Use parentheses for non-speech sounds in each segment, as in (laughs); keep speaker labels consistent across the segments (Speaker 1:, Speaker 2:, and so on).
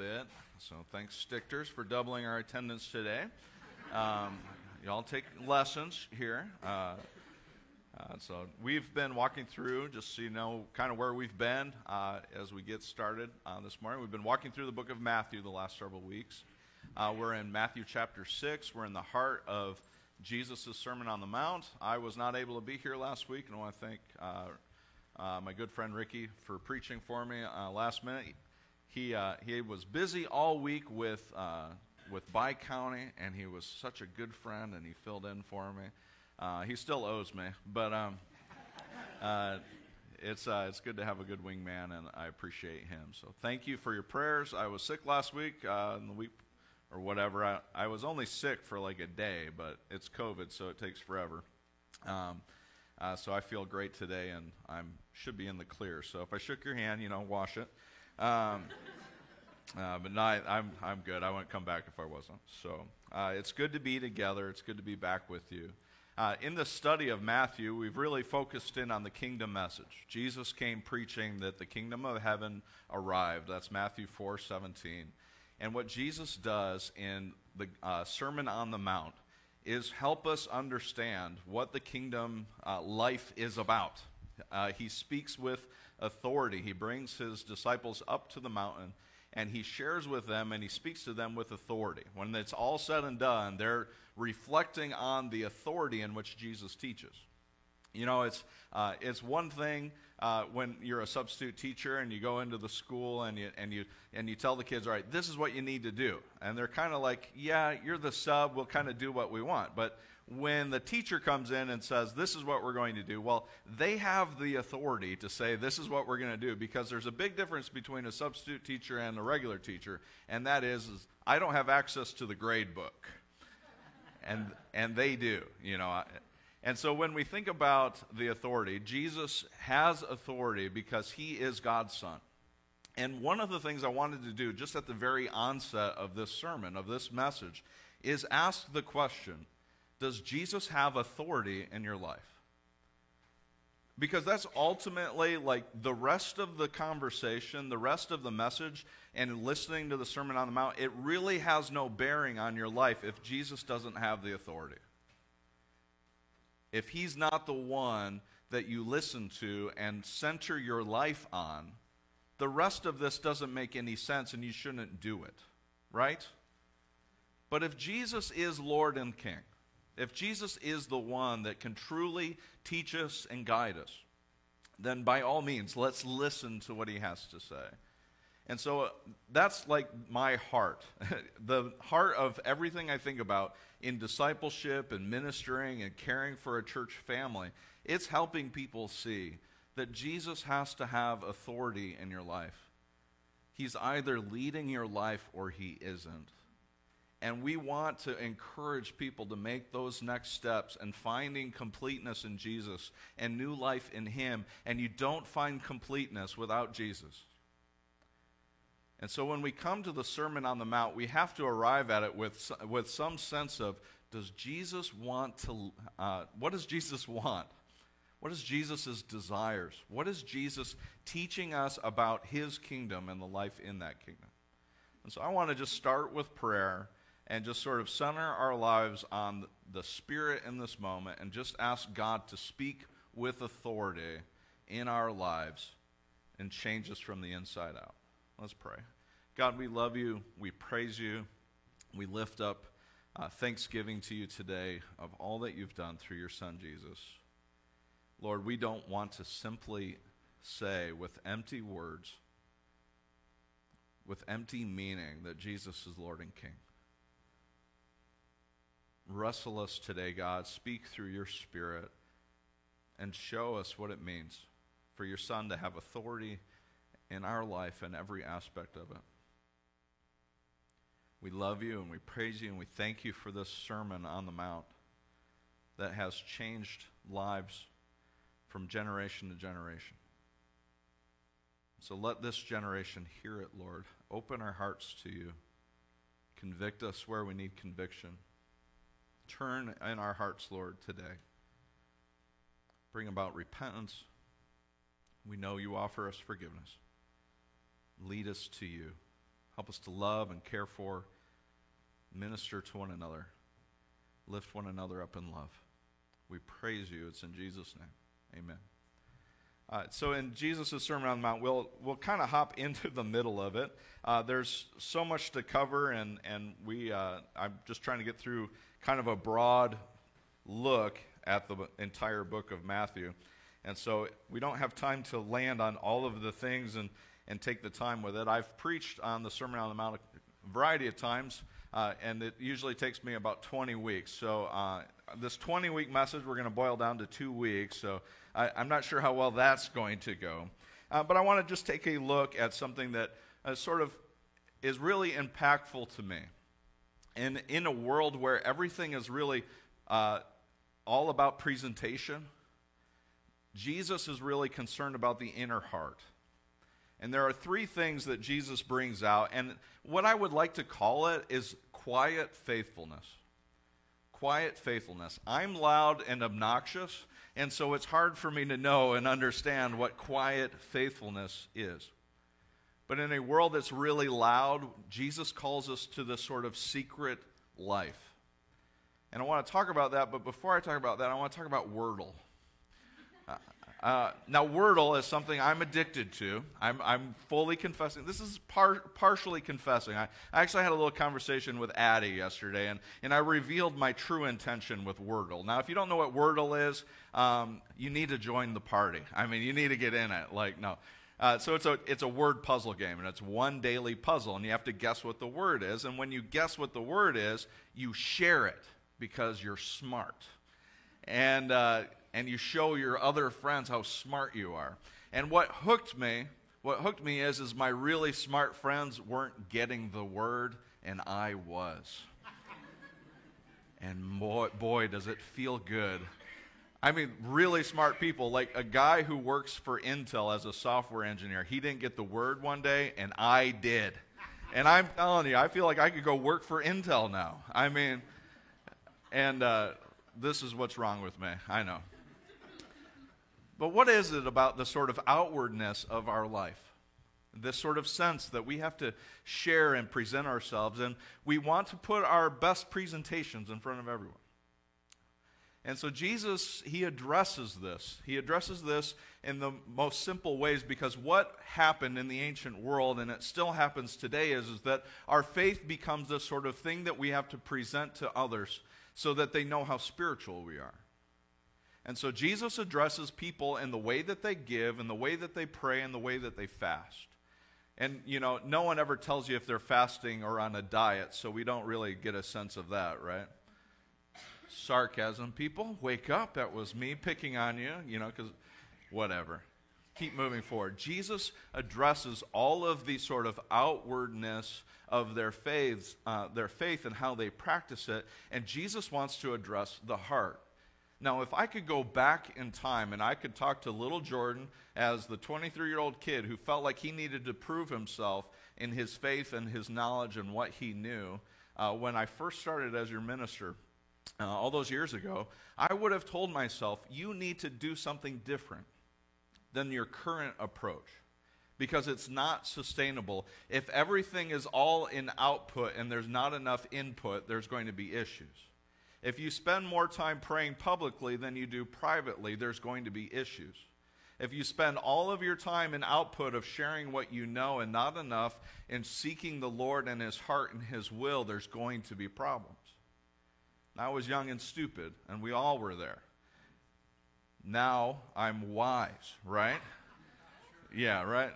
Speaker 1: bit. So thanks, Stichters, for doubling our attendance today. Um, y'all take lessons here. Uh, uh, so we've been walking through, just so you know, kind of where we've been uh, as we get started uh, this morning. We've been walking through the book of Matthew the last several weeks. Uh, we're in Matthew chapter 6. We're in the heart of Jesus' Sermon on the Mount. I was not able to be here last week, and I want to thank uh, my good friend Ricky for preaching for me last minute. He, he was busy all week with, with Bi County, and he was such a good friend, and he filled in for me. Uh, he still owes me, but um, (laughs) uh, it's uh, it's good to have a good wingman, and I appreciate him. So thank you for your prayers. I was sick last week, uh, the week or whatever. I, I was only sick for like a day, but it's COVID, so it takes forever. Um, uh, so I feel great today, and I should be in the clear. So if I shook your hand, you know, wash it. Um, uh, but no, I, am I'm, I'm good. I wouldn't come back if I wasn't. So uh, it's good to be together. It's good to be back with you. Uh, in the study of Matthew, we've really focused in on the kingdom message. Jesus came preaching that the kingdom of heaven arrived. That's Matthew 4 17. And what Jesus does in the uh, Sermon on the Mount is help us understand what the kingdom uh, life is about. Uh, he speaks with authority. He brings his disciples up to the mountain and he shares with them and he speaks to them with authority. When it's all said and done, they're reflecting on the authority in which Jesus teaches. You know, it's, uh, it's one thing uh, when you're a substitute teacher and you go into the school and you, and, you, and you tell the kids, all right, this is what you need to do. And they're kind of like, yeah, you're the sub, we'll kind of do what we want. But when the teacher comes in and says, This is what we're going to do, well, they have the authority to say, This is what we're going to do, because there's a big difference between a substitute teacher and a regular teacher, and that is, is I don't have access to the grade book. And, and they do, you know. And so when we think about the authority, Jesus has authority because he is God's son. And one of the things I wanted to do just at the very onset of this sermon, of this message, is ask the question does Jesus have authority in your life? Because that's ultimately like the rest of the conversation, the rest of the message, and listening to the Sermon on the Mount, it really has no bearing on your life if Jesus doesn't have the authority. If he's not the one that you listen to and center your life on, the rest of this doesn't make any sense and you shouldn't do it, right? But if Jesus is Lord and King, if Jesus is the one that can truly teach us and guide us, then by all means, let's listen to what he has to say. And so uh, that's like my heart. (laughs) the heart of everything I think about in discipleship and ministering and caring for a church family. It's helping people see that Jesus has to have authority in your life. He's either leading your life or he isn't. And we want to encourage people to make those next steps and finding completeness in Jesus and new life in Him. And you don't find completeness without Jesus. And so when we come to the Sermon on the Mount, we have to arrive at it with, with some sense of does Jesus want to, uh, what does Jesus want? What is Jesus' desires? What is Jesus teaching us about his kingdom and the life in that kingdom? And so I want to just start with prayer and just sort of center our lives on the Spirit in this moment and just ask God to speak with authority in our lives and change us from the inside out. Let's pray. God, we love you. We praise you. We lift up uh, thanksgiving to you today of all that you've done through your Son, Jesus. Lord, we don't want to simply say with empty words, with empty meaning, that Jesus is Lord and King. Wrestle us today, God. Speak through your Spirit and show us what it means for your Son to have authority in our life and every aspect of it. We love you and we praise you and we thank you for this Sermon on the Mount that has changed lives from generation to generation. So let this generation hear it, Lord. Open our hearts to you. Convict us where we need conviction. Turn in our hearts, Lord, today. Bring about repentance. We know you offer us forgiveness. Lead us to you. Help us to love and care for, minister to one another, lift one another up in love. We praise you. It's in Jesus' name. Amen. Uh, so in Jesus' Sermon on the Mount, we'll, we'll kind of hop into the middle of it. Uh, there's so much to cover, and, and we, uh, I'm just trying to get through kind of a broad look at the entire book of Matthew. And so we don't have time to land on all of the things and, and take the time with it. I've preached on the Sermon on the Mount a variety of times, uh, and it usually takes me about 20 weeks. So uh, this 20 week message, we're going to boil down to two weeks. So I, am not sure how well that's going to go. Uh, but I want to just take a look at something that uh, sort of is really impactful to me. And in a world where everything is really uh, all about presentation, Jesus is really concerned about the inner heart. And there are three things that Jesus brings out. And what I would like to call it is quiet faithfulness. Quiet faithfulness. I'm loud and obnoxious, and so it's hard for me to know and understand what quiet faithfulness is. But in a world that's really loud, Jesus calls us to this sort of secret life. And I want to talk about that, but before I talk about that, I want to talk about Wordle. Uh, now, Wordle is something I'm addicted to. I'm, I'm fully confessing. This is par- partially confessing. I, I, actually had a little conversation with Addie yesterday, and, and I revealed my true intention with Wordle. Now, if you don't know what Wordle is, um, you need to join the party. I mean, you need to get in it. Like, no. Uh, so it's a, it's a word puzzle game, and it's one daily puzzle, and you have to guess what the word is. And when you guess what the word is, you share it because you're smart. And uh, and you show your other friends how smart you are. And what hooked me, what hooked me is, is my really smart friends weren't getting the word, and I was. and boy, boy, does it feel good. I mean, really smart people, like a guy who works for Intel as a software engineer. He didn't get the word one day, and I did. And I'm telling you, I feel like I could go work for Intel now. I mean, and uh, this is what's wrong with me. I know. But what is it about the sort of outwardness of our life? This sort of sense that we have to share and present ourselves, and we want to put our best presentations in front of everyone. And so Jesus, he addresses this. He addresses this in the most simple ways because what happened in the ancient world, and it still happens today, is, is that our faith becomes this sort of thing that we have to present to others so that they know how spiritual we are. And so Jesus addresses people in the way that they give, in the way that they pray, and the way that they fast. And, you know, no one ever tells you if they're fasting or on a diet, so we don't really get a sense of that, right? Sarcasm, people, wake up. That was me picking on you, you know, because whatever. Keep moving forward. Jesus addresses all of the sort of outwardness of their faiths, uh, their faith and how they practice it, and Jesus wants to address the heart. Now, if I could go back in time and I could talk to little Jordan as the 23 year old kid who felt like he needed to prove himself in his faith and his knowledge and what he knew, uh, when I first started as your minister uh, all those years ago, I would have told myself, you need to do something different than your current approach because it's not sustainable. If everything is all in output and there's not enough input, there's going to be issues. If you spend more time praying publicly than you do privately, there's going to be issues. If you spend all of your time in output of sharing what you know and not enough in seeking the Lord and His heart and His will, there's going to be problems. I was young and stupid, and we all were there. Now I'm wise, right? Yeah, right?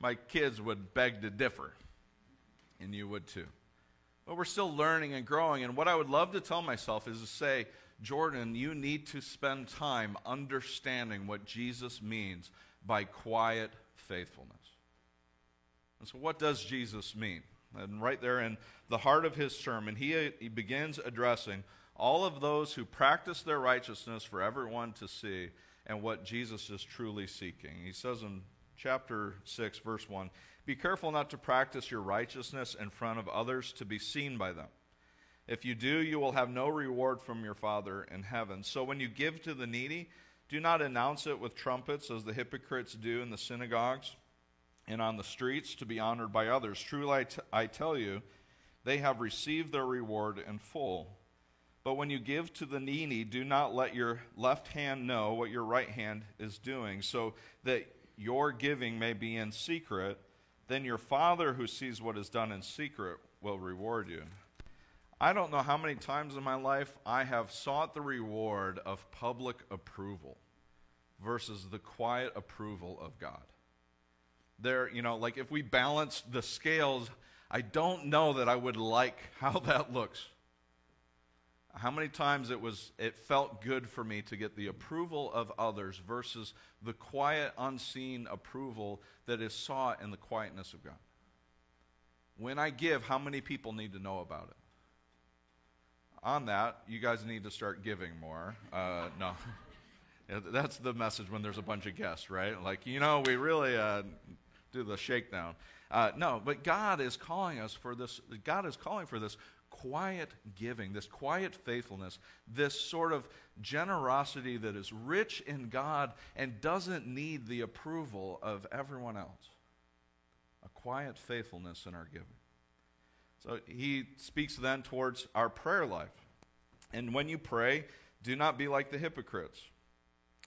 Speaker 1: My kids would beg to differ, and you would too. But we're still learning and growing. And what I would love to tell myself is to say, Jordan, you need to spend time understanding what Jesus means by quiet faithfulness. And so, what does Jesus mean? And right there in the heart of his sermon, he, he begins addressing all of those who practice their righteousness for everyone to see and what Jesus is truly seeking. He says in chapter 6, verse 1 be careful not to practice your righteousness in front of others to be seen by them. If you do, you will have no reward from your Father in heaven. So when you give to the needy, do not announce it with trumpets as the hypocrites do in the synagogues and on the streets to be honored by others. Truly, I, t- I tell you, they have received their reward in full. But when you give to the needy, do not let your left hand know what your right hand is doing, so that your giving may be in secret. Then your Father who sees what is done in secret will reward you. I don't know how many times in my life I have sought the reward of public approval versus the quiet approval of God. There, you know, like if we balance the scales, I don't know that I would like (laughs) how that looks. How many times it was it felt good for me to get the approval of others versus the quiet unseen approval that is sought in the quietness of God. When I give, how many people need to know about it? On that, you guys need to start giving more. Uh, no. (laughs) That's the message when there's a bunch of guests, right? Like, you know, we really uh, do the shakedown. Uh, no, but God is calling us for this. God is calling for this quiet giving, this quiet faithfulness, this sort of generosity that is rich in God and doesn't need the approval of everyone else. A quiet faithfulness in our giving. So he speaks then towards our prayer life. And when you pray, do not be like the hypocrites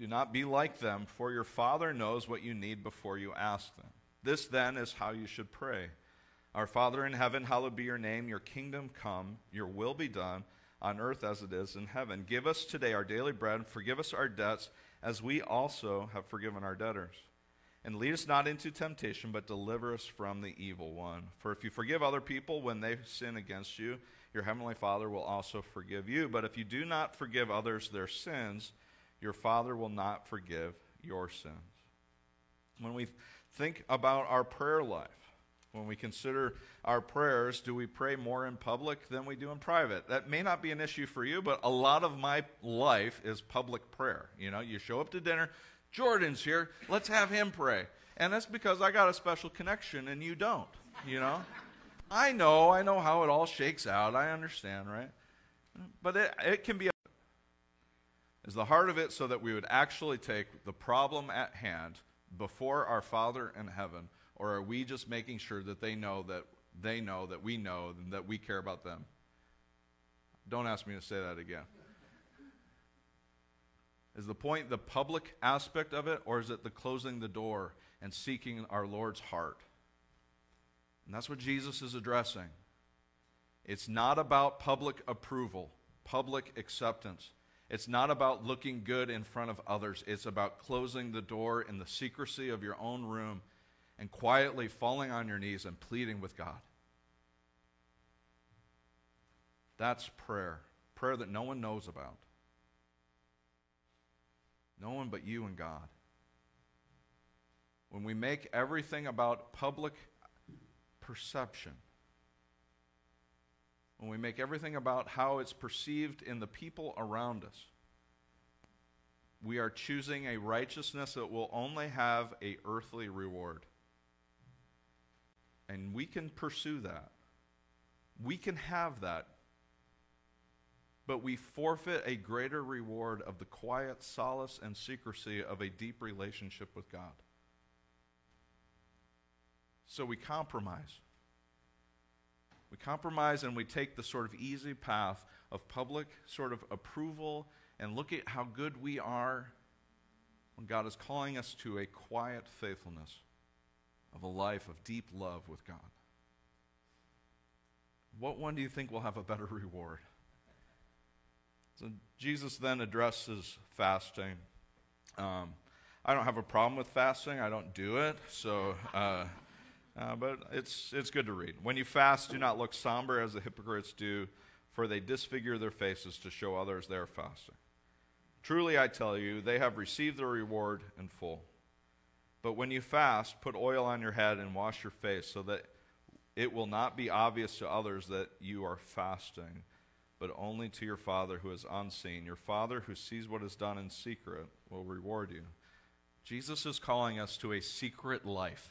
Speaker 1: Do not be like them, for your Father knows what you need before you ask them. This then is how you should pray. Our Father in heaven, hallowed be your name. Your kingdom come, your will be done on earth as it is in heaven. Give us today our daily bread, and forgive us our debts as we also have forgiven our debtors. And lead us not into temptation, but deliver us from the evil one. For if you forgive other people when they sin against you, your heavenly Father will also forgive you. But if you do not forgive others their sins, your Father will not forgive your sins. When we think about our prayer life, when we consider our prayers, do we pray more in public than we do in private? That may not be an issue for you, but a lot of my life is public prayer. You know, you show up to dinner, Jordan's here, let's have him pray. And that's because I got a special connection and you don't, you know? I know, I know how it all shakes out. I understand, right? But it, it can be is the heart of it so that we would actually take the problem at hand before our Father in heaven, or are we just making sure that they know that they know that we know and that we care about them? Don't ask me to say that again. Is the point the public aspect of it, or is it the closing the door and seeking our Lord's heart? And that's what Jesus is addressing. It's not about public approval, public acceptance. It's not about looking good in front of others. It's about closing the door in the secrecy of your own room and quietly falling on your knees and pleading with God. That's prayer. Prayer that no one knows about. No one but you and God. When we make everything about public perception, when we make everything about how it's perceived in the people around us, we are choosing a righteousness that will only have a earthly reward. And we can pursue that. We can have that. But we forfeit a greater reward of the quiet solace and secrecy of a deep relationship with God. So we compromise. We compromise and we take the sort of easy path of public sort of approval and look at how good we are when God is calling us to a quiet faithfulness of a life of deep love with God. What one do you think will have a better (laughs) reward? So Jesus then addresses fasting. Um, I don't have a problem with fasting. I don't do it. So. Uh, uh, but it's, it's good to read. When you fast, do not look somber as the hypocrites do, for they disfigure their faces to show others they are fasting. Truly, I tell you, they have received their reward in full. But when you fast, put oil on your head and wash your face, so that it will not be obvious to others that you are fasting, but only to your Father who is unseen. Your Father who sees what is done in secret will reward you. Jesus is calling us to a secret life.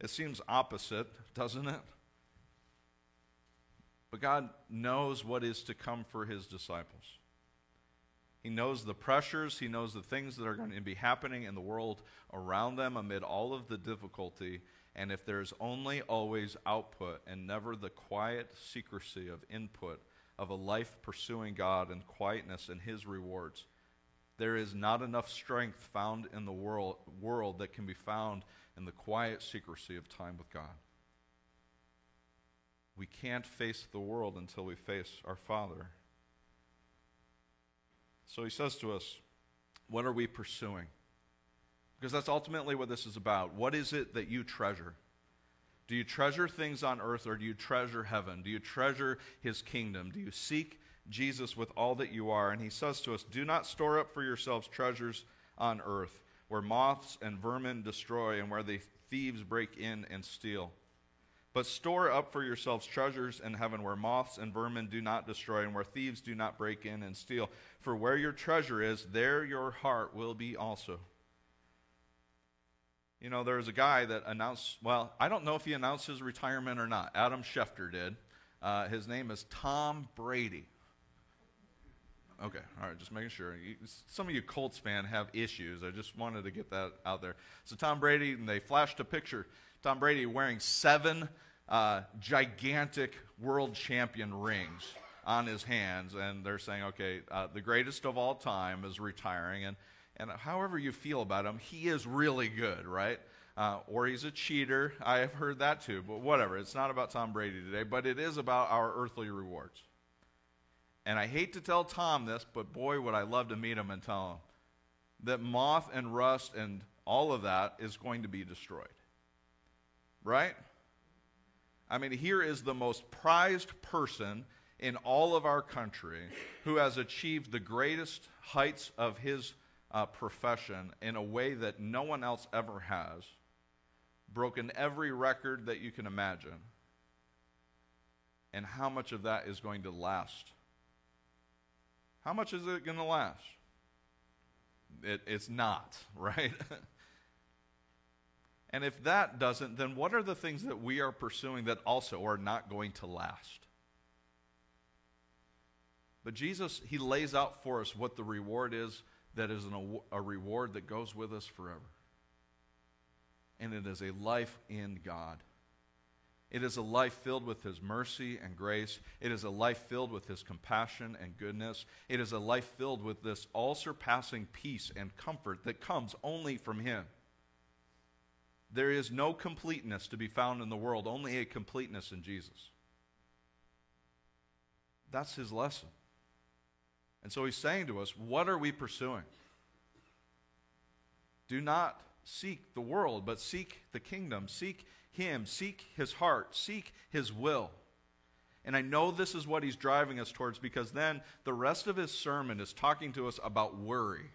Speaker 1: It seems opposite, doesn't it? But God knows what is to come for his disciples. He knows the pressures, he knows the things that are going to be happening in the world around them amid all of the difficulty. And if there's only always output and never the quiet secrecy of input of a life pursuing God and quietness and his rewards, there is not enough strength found in the world, world that can be found in the quiet secrecy of time with God. We can't face the world until we face our Father. So he says to us, What are we pursuing? Because that's ultimately what this is about. What is it that you treasure? Do you treasure things on earth or do you treasure heaven? Do you treasure his kingdom? Do you seek Jesus with all that you are? And he says to us, Do not store up for yourselves treasures on earth, where moths and vermin destroy and where the thieves break in and steal. But store up for yourselves treasures in heaven where moths and vermin do not destroy and where thieves do not break in and steal. For where your treasure is, there your heart will be also. You know, there was a guy that announced, well, I don't know if he announced his retirement or not. Adam Schefter did. Uh, his name is Tom Brady. Okay, all right, just making sure. You, some of you Colts fan have issues. I just wanted to get that out there. So Tom Brady, and they flashed a picture Tom Brady wearing seven uh, gigantic world champion rings on his hands, and they're saying, okay, uh, the greatest of all time is retiring, and and however you feel about him, he is really good, right? Uh, or he's a cheater. I have heard that too, but whatever. It's not about Tom Brady today, but it is about our earthly rewards. And I hate to tell Tom this, but boy, would I love to meet him and tell him that moth and rust and all of that is going to be destroyed. Right? I mean, here is the most prized person in all of our country who has achieved the greatest heights of his uh, profession in a way that no one else ever has, broken every record that you can imagine. And how much of that is going to last? How much is it going to last? It, it's not, (laughs) right? And if that doesn't, then what are the things that we are pursuing that also are not going to last? But Jesus, he lays out for us what the reward is that is an, a reward that goes with us forever. And it is a life in God. It is a life filled with His mercy and grace. It is a life filled with His compassion and goodness. It is a life filled with this all surpassing peace and comfort that comes only from Him. There is no completeness to be found in the world, only a completeness in Jesus. That's his lesson. And so he's saying to us, what are we pursuing? Do not seek the world, but seek the kingdom. Seek him. Seek his heart. Seek his will. And I know this is what he's driving us towards because then the rest of his sermon is talking to us about worry.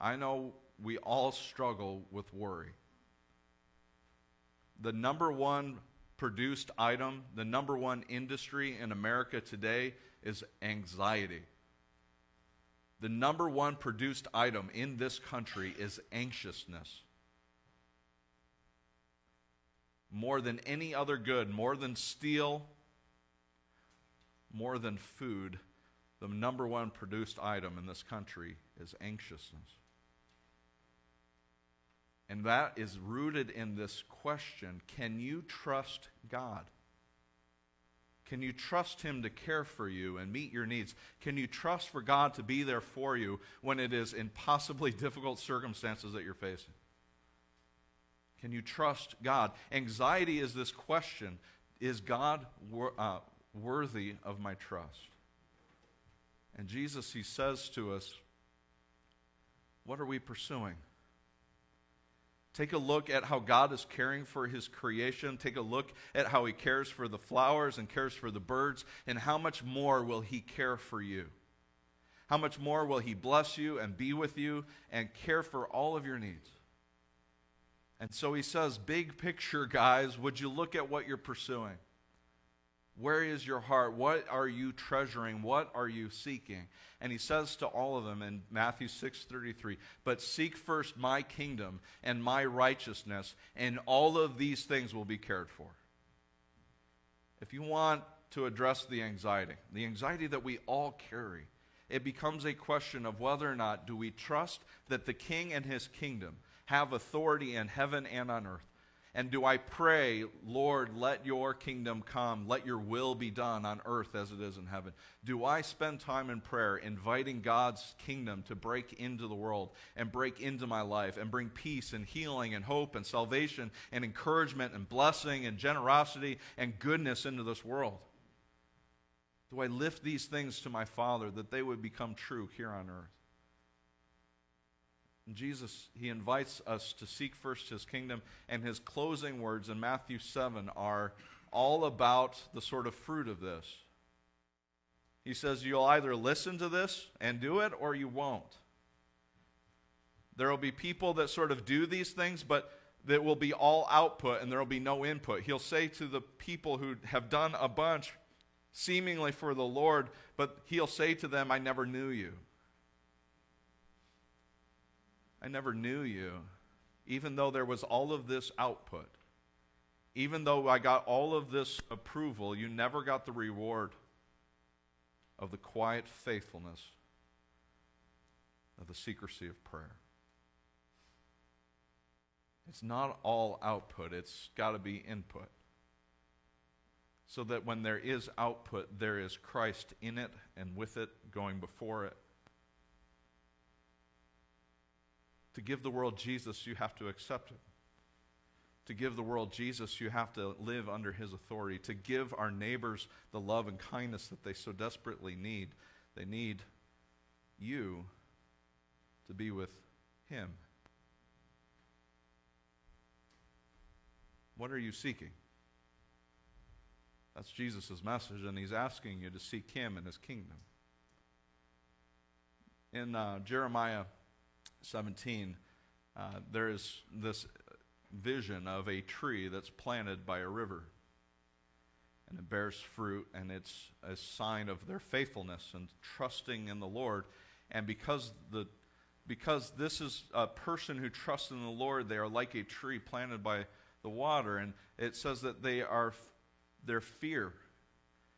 Speaker 1: I know we all struggle with worry the number one produced item, the number one industry in America today is anxiety. The number one produced item in this country is anxiousness. More than any other good, more than steel, more than food, the number one produced item in this country is anxiousness. And that is rooted in this question can you trust God? Can you trust Him to care for you and meet your needs? Can you trust for God to be there for you when it is impossibly (laughs) difficult circumstances that you're facing? Can you trust God? Anxiety is this question Is God wor- uh, worthy of my trust? And Jesus, He says to us, What are we pursuing? Take a look at how God is caring for his creation. Take a look at how he cares for the flowers and cares for the birds. And how much more will he care for you? How much more will he bless you and be with you and care for all of your needs? And so he says, Big picture, guys, would you look at what you're pursuing? Where is your heart? What are you treasuring? What are you seeking? And he says to all of them in Matthew 6:33, "But seek first my kingdom and my righteousness, and all of these things will be cared for." If you want to address the anxiety, the anxiety that we all carry, it becomes a question of whether or not do we trust that the king and his kingdom have authority in heaven and on earth and do I pray, Lord, let your kingdom come, let your will be done on earth as it is in heaven? Do I spend time in prayer inviting God's kingdom to break into the world and break into my life and bring peace and healing and hope and salvation and encouragement and blessing and generosity and goodness into this world? Do I lift these things to my Father that they would become true here on earth? Jesus, he invites us to seek first his kingdom, and his closing words in Matthew 7 are all about the sort of fruit of this. He says, You'll either listen to this and do it, or you won't. There will be people that sort of do these things, but that will be all output and there will be no input. He'll say to the people who have done a bunch, seemingly for the Lord, but he'll say to them, I never knew you. I never knew you, even though there was all of this output. Even though I got all of this approval, you never got the reward of the quiet faithfulness of the secrecy of prayer. It's not all output, it's got to be input. So that when there is output, there is Christ in it and with it, going before it. To give the world Jesus, you have to accept him. To give the world Jesus, you have to live under his authority. To give our neighbors the love and kindness that they so desperately need, they need you to be with him. What are you seeking? That's Jesus' message, and he's asking you to seek him and his kingdom. In uh, Jeremiah 17, uh, there is this vision of a tree that's planted by a river. And it bears fruit, and it's a sign of their faithfulness and trusting in the Lord. And because, the, because this is a person who trusts in the Lord, they are like a tree planted by the water. And it says that they are, their fear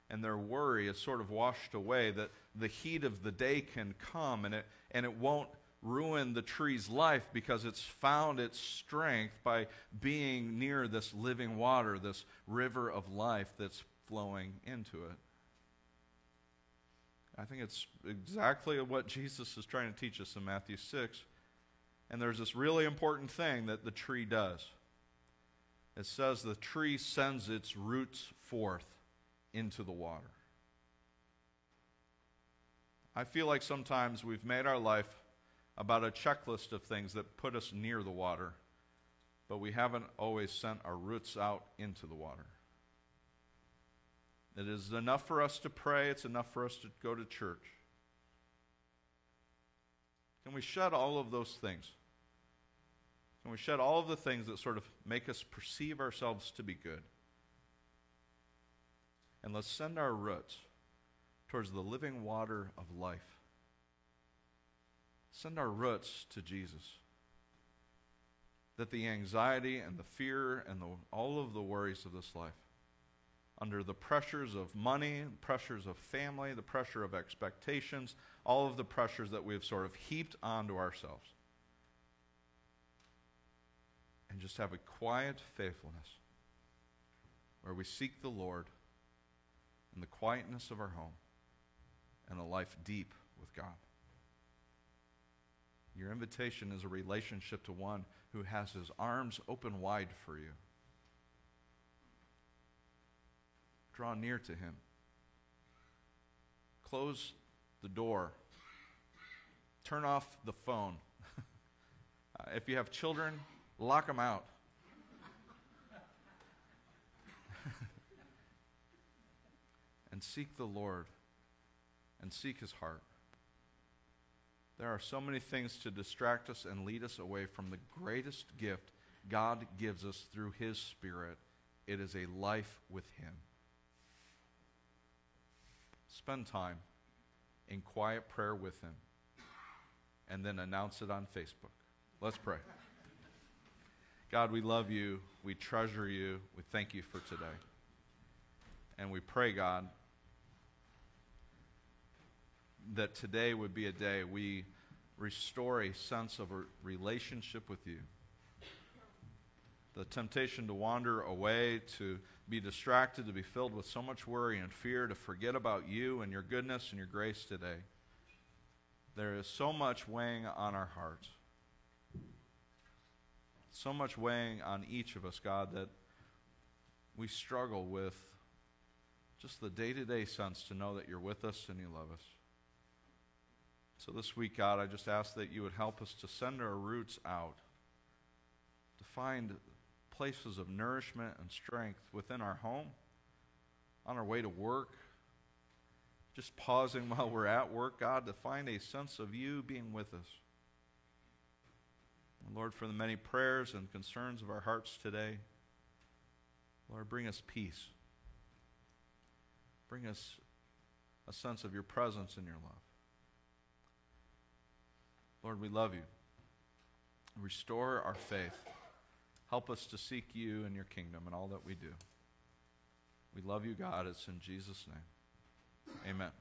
Speaker 1: and their worry is sort of washed away, that the heat of the day can come and it, and it won't ruin the tree's life because it's found its strength by being near this living water, this river of life that's flowing into it. I think it's exactly what Jesus is trying to teach us in Matthew 6. And there's this really important thing that the tree does. It says the tree sends its roots forth into the water. I feel like sometimes we've made our life about a checklist of things that put us near the water, but we haven't always sent our roots out into the water. It is enough for us to pray, it's enough for us to go to church. Can we shed all of those things? Can we shed all of the things that sort of make us perceive ourselves to be good? And let's send our roots towards the living water of life Send our roots to Jesus. That the anxiety and the fear and the, all of the worries of this life, under the pressures of money, pressures of family, the pressure of expectations, all of the pressures that we've sort of heaped onto ourselves, and just have a quiet faithfulness where we seek the Lord in the quietness of our home and a life deep with God. Your invitation is a relationship to one who has his arms open wide for you. Draw near to him. Close the door. Turn off the phone. (laughs) uh, if you have children, lock them out. (laughs) and seek the Lord and seek his heart. There are so many things to distract us and lead us away from the greatest gift God gives us through His Spirit. It is a life with Him. Spend time in quiet prayer with Him and then announce it on Facebook. Let's pray. God, we love you. We treasure you. We thank you for today. And we pray, God, that today would be a day we restore a sense of a relationship with you. The temptation to wander away, to be distracted, to be filled with so much worry and fear, to forget about you and your goodness and your grace today. There is so much weighing on our hearts, so much weighing on each of us, God, that we struggle with just the day to day sense to know that you're with us and you love us. So this week, God, I just ask that you would help us to send our roots out, to find places of nourishment and strength within our home, on our way to work, just pausing (laughs) while we're at work, God, to find a sense of you being with us. And Lord, for the many prayers and concerns of our hearts today, Lord, bring us peace. Bring us a sense of your presence and your love. Lord, we love you. Restore our faith. Help us to seek you and your kingdom in all that we do. We love you, God. It's in Jesus' name. Amen.